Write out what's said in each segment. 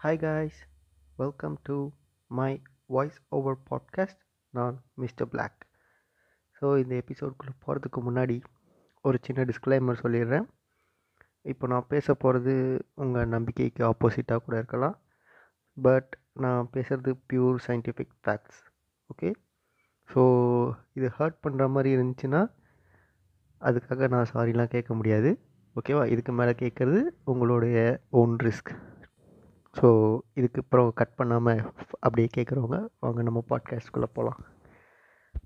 Hi guys welcome to my voice over podcast நான் mister black so இந்த எபிசோட்குள்ளே போகிறதுக்கு முன்னாடி ஒரு சின்ன டிஸ்க்ளைமர் சொல்லிடுறேன். இப்போ நான் பேச போகிறது உங்கள் நம்பிக்கைக்கு ஆப்போசிட்டாக கூட இருக்கலாம். பட் நான் பேசுகிறது pure scientific facts okay so இது ஹர்ட் பண்ணுற மாதிரி இருந்துச்சுன்னா அதுக்காக நான் சாரிலாம் கேட்க முடியாது ஓகேவா இதுக்கு மேலே கேட்குறது உங்களுடைய ஓன் ரிஸ்க் ஸோ இதுக்கு அப்புறம் கட் பண்ணாமல் அப்படியே கேட்குறவங்க வாங்க நம்ம பாட்காஸ்ட்குள்ளே போகலாம்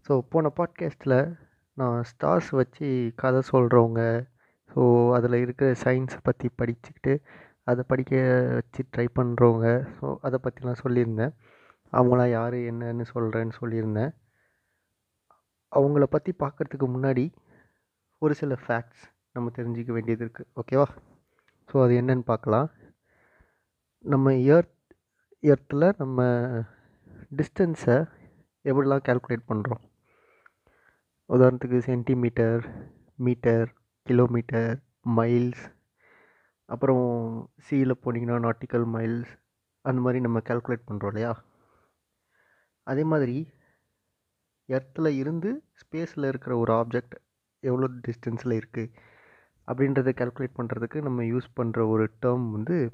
ஸோ போன பாட்காஸ்ட்டில் நான் ஸ்டார்ஸ் வச்சு கதை சொல்கிறவங்க ஸோ அதில் இருக்கிற சயின்ஸை பற்றி படிச்சுக்கிட்டு அதை படிக்க வச்சு ட்ரை பண்ணுறவங்க ஸோ அதை பற்றிலாம் சொல்லியிருந்தேன். அவங்களாம் யார் என்னன்னு சொல்கிறேன்னு சொல்லியிருந்தேன். அவங்கள பற்றி பார்க்குறதுக்கு முன்னாடி ஒரு சில ஃபேக்ட்ஸ் நம்ம தெரிஞ்சிக்க வேண்டியது இருக்குது ஓகேவா ஸோ அது என்னன்னு பார்க்கலாம் நம்ம எர்த் எர்த்தில் நம்ம டிஸ்டன்ஸை எப்படிலாம் கால்குலேட் பண்ணுறோம் உதாரணத்துக்கு சென்டிமீட்டர் மீட்டர் கிலோமீட்டர் மைல்ஸ் அப்புறம் சீயில் போனீங்கன்னா நாட்டிக்கல் மைல்ஸ் அந்த மாதிரி நம்ம கால்குலேட் பண்ணுறோம் இல்லையா? அதே மாதிரி எர்த்தில் இருந்து ஸ்பேஸில் இருக்கிற ஒரு ஆப்ஜெக்ட் எவ்வளோ டிஸ்டன்ஸில் இருக்குது அப்படின்றத கால்குலேட் பண்ணுறதுக்கு நம்ம யூஸ் பண்ணுற ஒரு டேர்ம் வந்து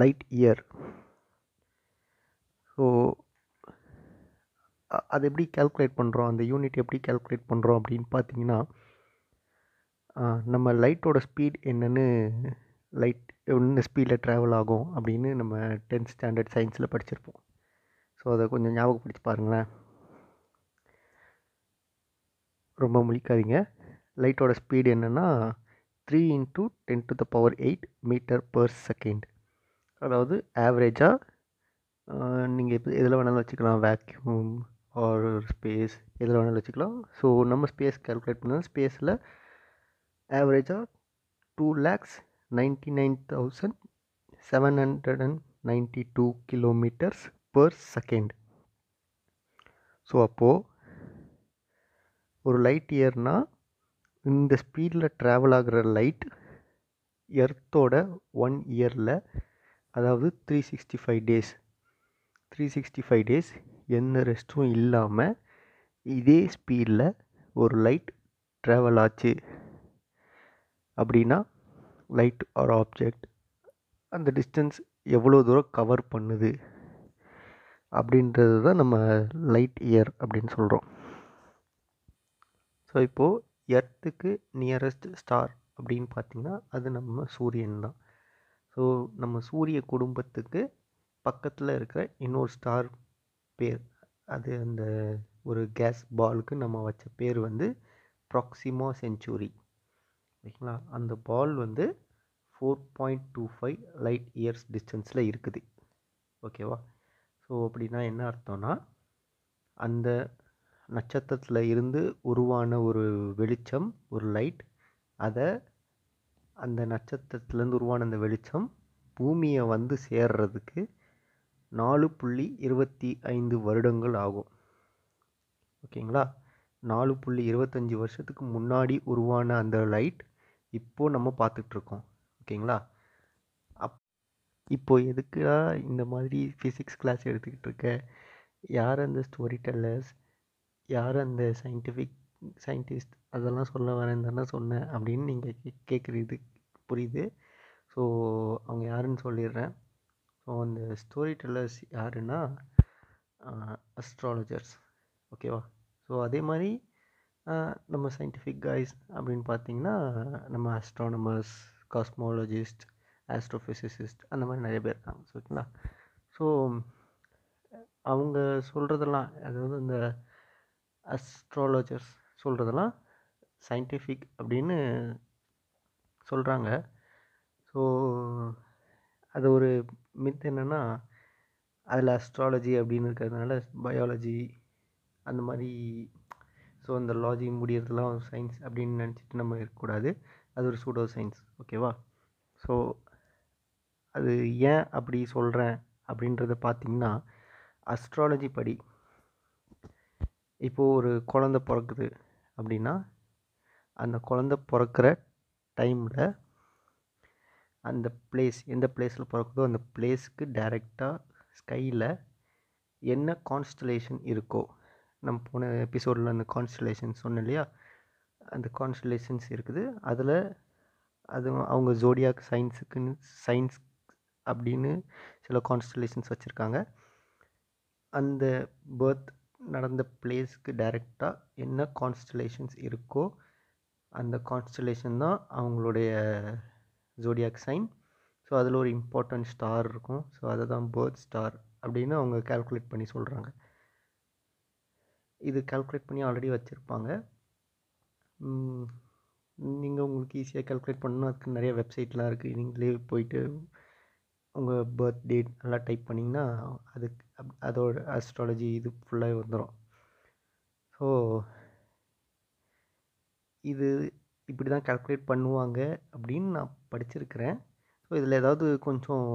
லைட் இயர். ஸோ அது எப்படி கால்குலேட் பண்ணுறோம் அந்த யூனிட் எப்படி கால்குலேட் பண்ணுறோம் அப்படின்னு பார்த்தீங்கன்னா நம்ம லைட்டோட ஸ்பீட் என்னென்னு லைட் என்ன ஸ்பீடில் ட்ராவல் ஆகும் அப்படின்னு நம்ம டென்த் ஸ்டாண்டர்ட் சயின்ஸில் படிச்சிருப்போம். ஸோ அதை கொஞ்சம் ஞாபகப்படுத்தி பாருங்களேன். ரொம்ப முழிக்காதீங்க. லைட்டோட ஸ்பீடு என்னென்னா three into ten to the power eight metre per second அதாவது ஆவரேஜாக நீங்கள் இப்போ எதில் வேணாலும் வச்சுக்கலாம். வேக்யூம் ஆர் ஸ்பேஸ் எதில் வேணாலும் வச்சுக்கலாம். ஸோ நம்ம ஸ்பேஸ் கால்குலேட் பண்ணால் ஸ்பேஸில் ஆவரேஜாக two lakhs ninety nine thousand seven hundred and ninety two kilometres per second so அப்போது ஒரு லைட் இயர்னால் இந்த ஸ்பீடில் ட்ராவல் ஆகிற லைட் எர்த்தோட ஒன் இயரில் அதாவது three sixty five days three sixty five days எந்த ரெஸ்ட்டும் இல்லாமல் இதே ஸ்பீடில் ஒரு லைட் ட்ராவல் ஆச்சு. அப்படின்னா லைட் ஆர் ஆப்ஜெக்ட் அந்த டிஸ்டன்ஸ் எவ்வளோ தூரம் கவர் பண்ணுது அப்படின்றது தான் நம்ம லைட் இயர் அப்படின்னு சொல்கிறோம் ஸோ இப்போது எர்த்துக்கு நியரஸ்ட் ஸ்டார் அப்படின்னு பார்த்திங்கன்னா அது நம்ம சூரியன் தான். ஸோ நம்ம சூரிய குடும்பத்துக்கு பக்கத்தில் இருக்கிற இன்னொரு ஸ்டார் பேர். அது அந்த ஒரு கேஸ் பாலுக்கு நம்ம வச்ச பேர் வந்து ப்ராக்சிமோ செஞ்சுரி ஓகேங்களா? அந்த பால் வந்து four point two five light years டிஸ்டன்ஸில் இருக்குது. ஓகேவா? ஸோ அப்படின்னா என்ன அர்த்தம்னா அந்த நட்சத்திரத்தில் இருந்து உருவான ஒரு வெளிச்சம் ஒரு லைட் அதை அந்த நட்சத்திரத்துலேருந்து உருவான அந்த வெளிச்சம் பூமியை வந்து சேர்றதுக்கு நாலு புள்ளி இருபத்தி ஐந்து வருடங்கள் ஆகும். ஓகேங்களா? நாலு புள்ளி இருபத்தஞ்சி வருஷத்துக்கு முன்னாடி உருவான அந்த லைட் இப்போது நம்ம பார்த்துட்ருக்கோம். ஓகேங்களா? அப் இப்போது எதுக்குடா இந்த மாதிரி ஃபிசிக்ஸ் கிளாஸ் எடுத்துக்கிட்டு இருக்க யார் அந்த ஸ்டோரி டெல்லர்ஸ் யார் அந்த சயின்டிஃபிக் சயின்டிஸ்ட் அதெல்லாம் சொல்ல வரேன் தானே சொன்னேன் அப்படின்னு நீங்கள் கே கேட்குறது புரியுது. ஸோ அவங்க யாருன்னு சொல்லிடுறேன். ஸோ அந்த ஸ்டோரி டெல்லர்ஸ் யாருன்னா அஸ்ட்ராலஜர்ஸ் ஓகேவா ஸோ அதே மாதிரி நம்ம சயின்டிஃபிக் கைஸ் அப்படின்னு பார்த்தீங்கன்னா நம்ம அஸ்ட்ரானமர்ஸ் காஸ்மாலஜிஸ்ட் ஆஸ்ட்ரோஃபிசிசிஸ்ட் அந்த மாதிரி நிறைய பேர் இருக்காங்க. ஓகேங்களா ஸோ அவங்க சொல்கிறதெல்லாம் அதாவது இந்த அஸ்ட்ராலஜர்ஸ் சொல்கிறதெல்லாம் சயின்டிஃபிக் அப்படின்னு சொல்கிறாங்க ஸோ அது ஒரு மித் என்னென்னா அதில் அஸ்ட்ராலஜி அப்படின்னு இருக்கிறதுனால பயாலஜி அந்த மாதிரி ஸோ அந்த லாஜி முடியறதுலாம் சயின்ஸ் அப்படின்னு நினச்சிட்டு நம்ம இருக்கக்கூடாது. அது ஒரு சூடோ சயின்ஸ் ஓகேவா ஸோ அது ஏன் அப்படி சொல்கிறேன் அப்படின்றத பார்த்திங்கன்னா அஸ்ட்ராலஜி படி இப்போது ஒரு குழந்த பிறக்குது. அப்படின்னா அந்த குழந்த பிறக்கிற டைமில் அந்த பிளேஸ் எந்த பிளேஸில் பிறக்குதோ அந்த பிளேஸுக்கு டைரெக்டாக ஸ்கையில் என்ன கான்ஸ்டலேஷன் இருக்கோ நம்ம போன எபிசோடில் அந்த கான்ஸ்டலேஷன் சொன்னேன் இல்லையா? அந்த கான்ஸ்டலேஷன்ஸ் இருக்குது. அதில் அது அவங்க ஜோடியாக் சயின்ஸுக்குன்னு சயின்ஸ் அப்படின்னு சில கான்ஸ்டலேஷன்ஸ் வச்சுருக்காங்க. அந்த பர்த் நடந்த பிளேஸ்க்கு டைரெக்டாக என்ன கான்ஸ்டலேஷன்ஸ் இருக்கோ அந்த கான்ஸ்டலேஷன் தான் அவங்களுடைய ஜோடியாக் சைன் ஸோ அதில் ஒரு இம்பார்ட்டன்ட் ஸ்டார் இருக்கும். ஸோ அதை தான் பேர்த் ஸ்டார் அப்படின்னு அவங்க கால்குலேட் பண்ணி சொல்கிறாங்க இது கால்குலேட் பண்ணி ஆல்ரெடி வச்சுருப்பாங்க. நீங்கள் உங்களுக்கு ஈஸியாக கால்குலேட் பண்ணணும். அதுக்கு நிறைய வெப்சைட்லாம் இருக்குது நீங்களே போயிட்டு உங்கள் பர்த் டேட் நல்லா டைப் பண்ணிங்கன்னா அதுக்கு அப் அதோட அஸ்ட்ராலஜி இது ஃபுல்லாக வந்துடும் ஸோ இது இப்படி தான் கால்குலேட் பண்ணுவாங்க அப்படின்னு நான் படிச்சிருக்கிறேன். ஸோ இதில் ஏதாவது கொஞ்சம்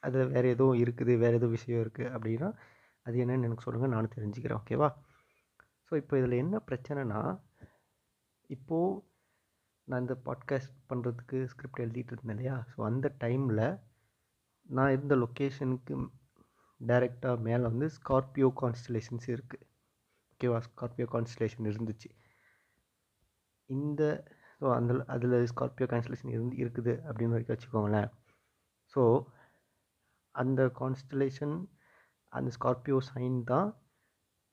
அதில் வேறு எதுவும் இருக்குது வேறு எதுவும் விஷயம் இருக்குது அப்படின்னா அது என்னென்னு எனக்கு சொல்லுங்கள் நானும் தெரிஞ்சுக்கிறேன் ஓகேவா ஸோ இப்போ இதில் என்ன பிரச்சனைனா இப்போது நான் இந்த பாட்காஸ்ட் பண்ணுறதுக்கு ஸ்கிரிப்ட் எழுதிட்டு இருந்தேன் இல்லையா? ஸோ அந்த டைமில் நான் இருந்த லொக்கேஷனுக்கு டைரெக்டாக மேலே வந்து ஸ்கார்பியோ கான்ஸ்டலேஷன்ஸ் இருக்குது ஓகேவா ஸ்கார்பியோ கான்ஸ்டலேஷன் இருந்துச்சு. இந்த ஸோ அந்த அதில் ஸ்கார்பியோ கான்ஸ்டலேஷன் இருந்து இருக்குது அப்படின்னு வரைக்கும் வச்சுக்கோங்களேன். ஸோ அந்த கான்ஸ்டலேஷன் அந்த ஸ்கார்பியோ சைன் தான்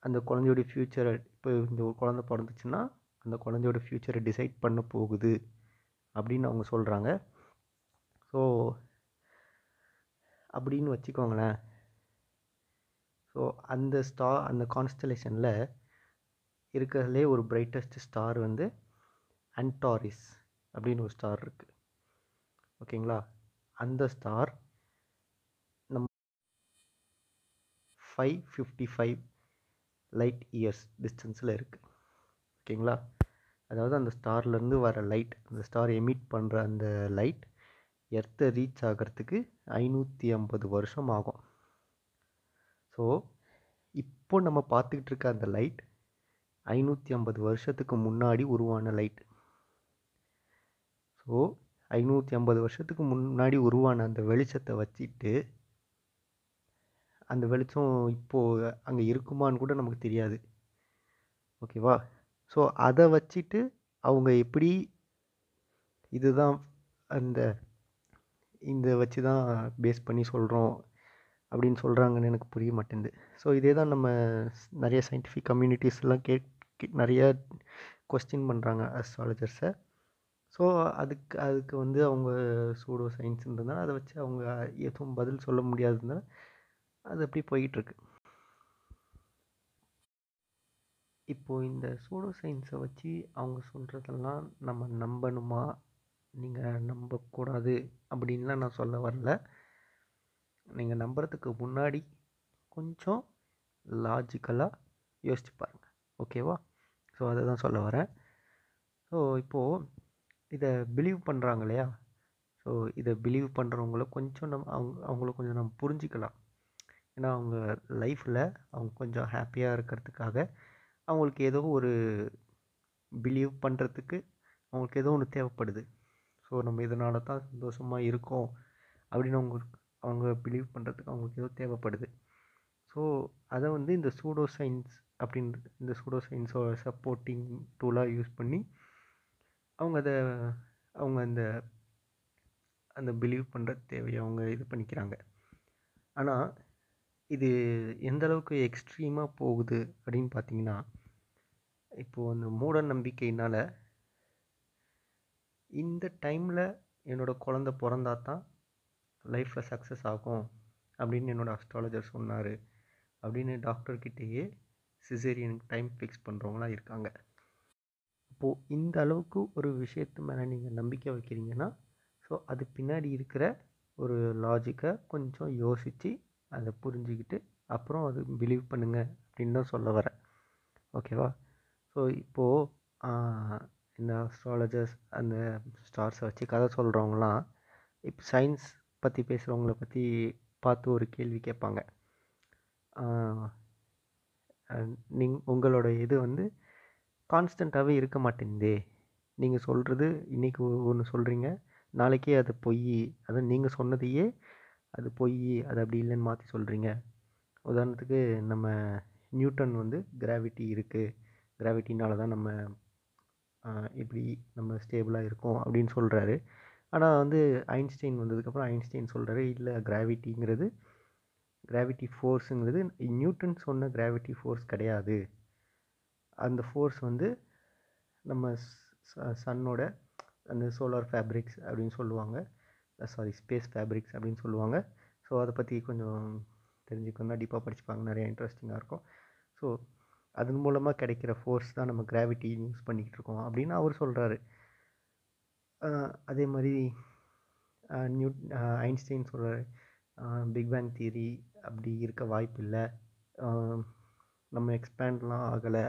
அந்த குழந்தையோட ஃப்யூச்சரை இப்போ இந்த ஒரு குழந்த பிறந்துச்சுன்னா அந்த குழந்தையோட ஃப்யூச்சரை டிசைட் பண்ண போகுது அப்படின்னு அவங்க சொல்கிறாங்க ஸோ அப்படின்னு வச்சுக்கோங்களேன். ஸோ அந்த ஸ்டார் அந்த கான்ஸ்டலேஷனில் இருக்கிறதுலே ஒரு பிரைட்டஸ்ட் ஸ்டார் வந்து அன்டாரிஸ் அப்படின்னு ஒரு ஸ்டார் இருக்குது ஓகேங்களா? அந்த ஸ்டார் நம் five fifty five light years டிஸ்டன்ஸில் இருக்குது ஓகேங்களா? அதாவது அந்த ஸ்டார்லேருந்து வர லைட் அந்த ஸ்டார் எமிட் பண்ணுற அந்த லைட் எர்த்தை ரீச் ஆகிறதுக்கு ஐநூற்றி ஐம்பது வருஷம் ஆகும். ஸோ இப்போ நம்ம பார்த்துக்கிட்டு இருக்க அந்த லைட் ஐநூற்றி ஐம்பது வருஷத்துக்கு முன்னாடி உருவான லைட் ஸோ ஐநூற்றி ஐம்பது வருஷத்துக்கு முன்னாடி உருவான அந்த வெளிச்சத்தை வச்சுட்டு அந்த வெளிச்சம் இப்போது அங்கே இருக்குமான்னு கூட நமக்கு தெரியாது. ஓகேவா ஸோ அதை வச்சுட்டு அவங்க எப்படி இதுதான் அந்த இந்த வச்சு தான் பேஸ் பண்ணி சொல்கிறோம் அப்படின்னு சொல்கிறாங்கன்னு எனக்கு புரிய மாட்டேங்குது. ஸோ இதே தான் நம்ம நிறைய சயின்டிஃபிக் கம்யூனிட்டிஸ்லாம் கே நிறைய கொஸ்டின் பண்ணுறாங்க அஸ்ட்ராலஜர்ஸை ஸோ அதுக்கு அதுக்கு வந்து அவங்க சூடோ சயின்ஸுன்றதுனால அதை வச்சு அவங்க எதுவும் பதில் சொல்ல முடியாததுனால அது அப்படி போயிட்டுருக்கு. இப்போது இந்த சூடோ சயின்ஸை வச்சு அவங்க சொல்கிறதெல்லாம் நம்ம நம்பணுமா? நீங்கள் நம்பக்கூடாது அப்படின்லாம் நான் சொல்ல வரல. நீங்கள் நம்புறதுக்கு முன்னாடி கொஞ்சம் லாஜிக்கலாக யோசிச்சு பாருங்கள் ஓகேவா ஸோ அதை தான் சொல்ல வரேன். ஸோ இப்போது இதை பிலீவ் பண்ணுறாங்க இல்லையா? ஸோ இதை பிலீவ் பண்ணுறவங்கள கொஞ்சம் நம்ம அவங்க அவங்கள கொஞ்சம் நம்ம புரிஞ்சிக்கலாம். ஏன்னா அவங்க லைஃப்பில் அவங்க கொஞ்சம் ஹாப்பியாக இருக்கிறதுக்காக அவங்களுக்கு ஏதோ ஒரு பிலீவ் பண்ணுறதுக்கு அவங்களுக்கு ஏதோ ஒன்று தேவைப்படுது. ஸோ நம்ம இதனால தான் சந்தோஷமாக இருக்கோம் அப்படின்னு அவங்க அவங்க பிலீவ் பண்ணுறதுக்கு அவங்களுக்கு ஏதோ தேவைப்படுது. ஸோ அதை வந்து இந்த சூடோ சயின்ஸ் அப்படின்ற இந்த சூடோ சயின்ஸோட சப்போர்ட்டிங் டூலாக யூஸ் பண்ணி அவங்க அதை அவங்க அந்த அந்த பிலீவ் பண்ணுற தேவையை அவங்க இது பண்ணிக்கிறாங்க. ஆனால் இது எந்த அளவுக்கு எக்ஸ்ட்ரீமாக போகுது அப்படின்னு பார்த்தீங்கன்னா இப்போது அந்த மூட நம்பிக்கையினால் இந்த டைமில் என்னோடய குழந்த பிறந்தா தான் லைஃப்பில் சக்ஸஸ் ஆகும் அப்படின்னு என்னோடய அஸ்ட்ராலஜர் சொன்னார் அப்படின்னு டாக்டர்கிட்டேயே சிசேரியனுக்கு டைம் ஃபிக்ஸ் பண்ணுறவங்களாம் இருக்காங்க. இப்போது இந்த அளவுக்கு ஒரு விஷயத்து மேலே நீங்கள் நம்பிக்கை வைக்கிறீங்கன்னா ஸோ அது பின்னாடி இருக்கிற ஒரு லாஜிக்கை கொஞ்சம் யோசித்து அதை புரிஞ்சுக்கிட்டு அப்புறம் அது பிலீவ் பண்ணுங்கள் அப்படின்னு தான் சொல்ல வரேன். ஓகேவா ஸோ இப்போது இந்த ஆஸ்ட்ராலஜர்ஸ் அந்த ஸ்டார்ஸை வச்சு கதை சொல்கிறவங்களாம் இப்போ சயின்ஸ் பற்றி பேசுகிறவங்கள பற்றி பார்த்து ஒரு கேள்வி கேட்பாங்க. நீங் உங்களோட இது வந்து கான்ஸ்டண்ட்டாகவே இருக்க மாட்டேங்குதே. நீங்கள் சொல்கிறது இன்றைக்கி ஒன்று சொல்கிறீங்க நாளைக்கே அது பொய் அதான் நீங்கள் சொன்னதையே அது பொய் அது அப்படி இல்லைன்னு மாற்றி சொல்கிறீங்க உதாரணத்துக்கு நம்ம நியூட்டன் வந்து கிராவிட்டி இருக்குது கிராவிட்டினால தான் நம்ம இப்படி நம்ம ஸ்டேபிளாக இருக்கோம் அப்படின்னு சொல்கிறாரு ஆனால் வந்து ஐன்ஸ்டைன் வந்ததுக்கப்புறம் ஐன்ஸ்டைன் சொல்கிறாரு இல்லை கிராவிட்டிங்கிறது கிராவிட்டி ஃபோர்ஸுங்கிறது நியூட்டன் சொன்ன கிராவிட்டி ஃபோர்ஸ் கிடையாது. அந்த ஃபோர்ஸ் வந்து நம்ம சன்னோட அந்த சோலார் ஃபேப்ரிக்ஸ் அப்படின்னு சொல்லுவாங்க. சாரி ஸ்பேஸ் ஃபேப்ரிக்ஸ் அப்படின்னு சொல்லுவாங்க. ஸோ அதை பற்றி கொஞ்சம் தெரிஞ்சுக்கணும்னா டீப்பாக படிச்சுப்பாங்க. நிறையா இன்ட்ரெஸ்டிங்காக இருக்கும். ஸோ அதன் மூலமாக கிடைக்கிற ஃபோர்ஸ் தான் நம்ம கிராவிட்டி யூஸ் பண்ணிக்கிட்டு இருக்கோம் அப்படின்னு அவர் சொல்கிறாரு அதே மாதிரி நியூ ஐன்ஸ்டைன் சொல்கிறாரு பிக் பேங் தியரி அப்படி இருக்க வாய்ப்பு இல்லை. நம்ம எக்ஸ்பேண்ட்லாம் ஆகலை.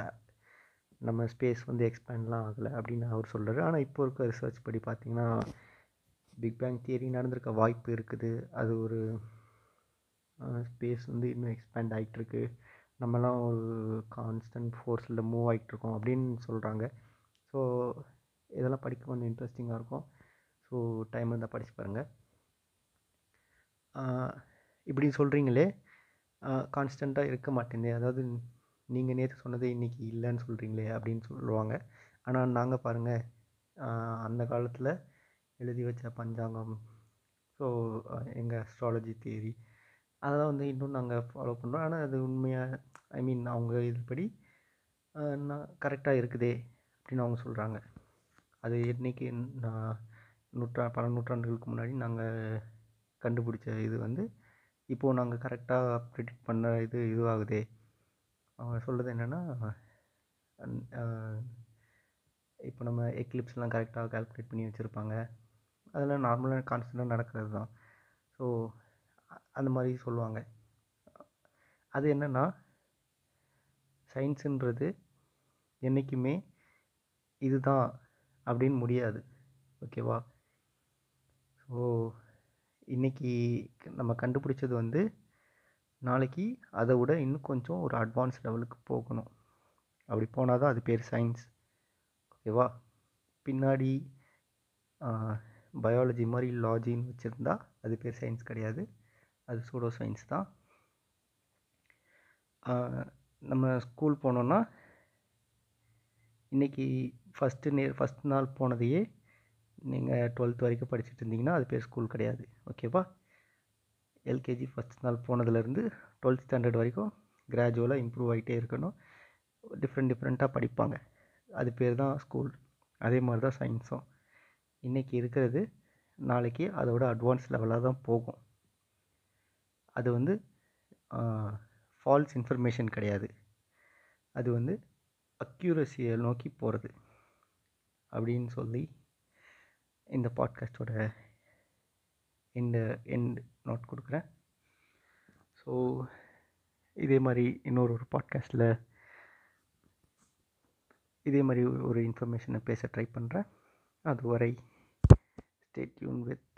நம்ம ஸ்பேஸ் வந்து எக்ஸ்பேண்ட்லாம் ஆகலை அப்படின்னு அவர் சொல்கிறாரு ஆனால் இப்போ இருக்க ரிசர்ச் படி பார்த்திங்கன்னா பிக் பேங் தியரி நடந்திருக்க வாய்ப்பு இருக்குது. அது ஒரு ஸ்பேஸ் வந்து இன்னும் எக்ஸ்பேண்ட் ஆகிட்டுருக்கு நம்மலாம் ஒரு கான்ஸ்டன்ட் ஃபோர்ஸில் மூவ் ஆகிட்ருக்கோம் அப்படின்னு சொல்கிறாங்க ஸோ இதெல்லாம் படிக்க கொஞ்சம் இன்ட்ரெஸ்டிங்காக இருக்கும். ஸோ டைம் இருந்தால் படித்து பாருங்கள் இப்படி சொல்கிறீங்களே கான்ஸ்டண்ட்டாக இருக்க மாட்டேங்குது அதாவது நீங்கள் நேற்று சொன்னது இன்றைக்கி இல்லைன்னு சொல்கிறீங்களே அப்படின்னு சொல்லுவாங்க. ஆனால் நாங்கள் பாருங்கள் அந்த காலத்தில் எழுதி வச்ச பஞ்சாங்கம். ஸோ எங்கள் அஸ்ட்ராலஜி அதை அதெல்லாம் வந்து இன்னும் நாங்கள் ஃபாலோ பண்ணுறோம் ஆனால் அது உண்மையாக ஐ மீன் அவங்க இதுபடி நான் கரெக்டாக இருக்குதே அப்படின்னு அவங்க சொல்கிறாங்க அது என்றைக்கு நான் நூற்றா பல நூற்றாண்டுகளுக்கு முன்னாடி நாங்கள் கண்டுபிடிச்ச இது வந்து இப்போது நாங்கள் கரெக்டாக ப்ரிடிக்ட் பண்ண இது இதுவாகுதே. அவங்க சொல்கிறது என்னென்னா இப்போ நம்ம எக்லிப்ஸ்லாம் கரெக்டாக கால்குலேட் பண்ணி வச்சுருப்பாங்க. அதெல்லாம் நார்மலாக கான்ஸ்டண்ட்டாக நடக்கிறது தான். ஸோ அந்த மாதிரி சொல்லுவாங்க. அது என்னென்னா சயின்ஸுன்றது என்றைக்குமே இதுதான் அப்படின்னு முடியாது. ஓகேவா ஸோ இன்றைக்கி நம்ம கண்டுபிடிச்சது வந்து நாளைக்கு அதை விட இன்னும் கொஞ்சம் ஒரு அட்வான்ஸ் லெவலுக்கு போகணும். அப்படி போனால் தான் அது பேர் சயின்ஸ் ஓகேவா பின்னாடி பயாலஜி மாதிரி லாஜின்னு வச்சுருந்தா அது பேர் சயின்ஸ் கிடையாது. அது சூடோ சயின்ஸ் தான். நம்ம ஸ்கூல் போனோன்னா இன்றைக்கி ஃபஸ்ட்டு நே ஃபஸ்ட் நாள் போனதையே நீங்கள் டுவெல்த் வரைக்கும் படிச்சுட்டு இருந்தீங்கன்னா அது பேர் ஸ்கூல் கிடையாது. ஓகேவா எல்கேஜி ஃபஸ்ட் நாள் போனதுலேருந்து டுவெல்த் ஸ்டாண்டர்ட் வரைக்கும் கிராஜுவலாக இம்ப்ரூவ் ஆகிட்டே இருக்கணும். டிஃப்ரெண்ட் டிஃப்ரெண்ட்டாக படிப்பாங்க. அது பேர் தான் ஸ்கூல் அதே மாதிரி தான் சயின்ஸும் இன்றைக்கி இருக்கிறது நாளைக்கு அதோட அட்வான்ஸ் லெவலாக தான் போகும். அது வந்து ஃபால்ஸ் இன்ஃபர்மேஷன் கிடையாது. அது வந்து அக்யூரஸியை நோக்கி போகிறது அப்படின்னு சொல்லி இந்த பாட்காஸ்ட்டோட இந்த எண்ட் நோட் கொடுக்குறேன். ஸோ இதே மாதிரி இன்னொரு ஒரு பாட்காஸ்ட்டில் இதே மாதிரி ஒரு இன்ஃபர்மேஷனை பேச ட்ரை பண்ணுறேன் அதுவரை stay tuned with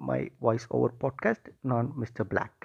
my voice over podcast நான் மிஸ்டர் பிளாக்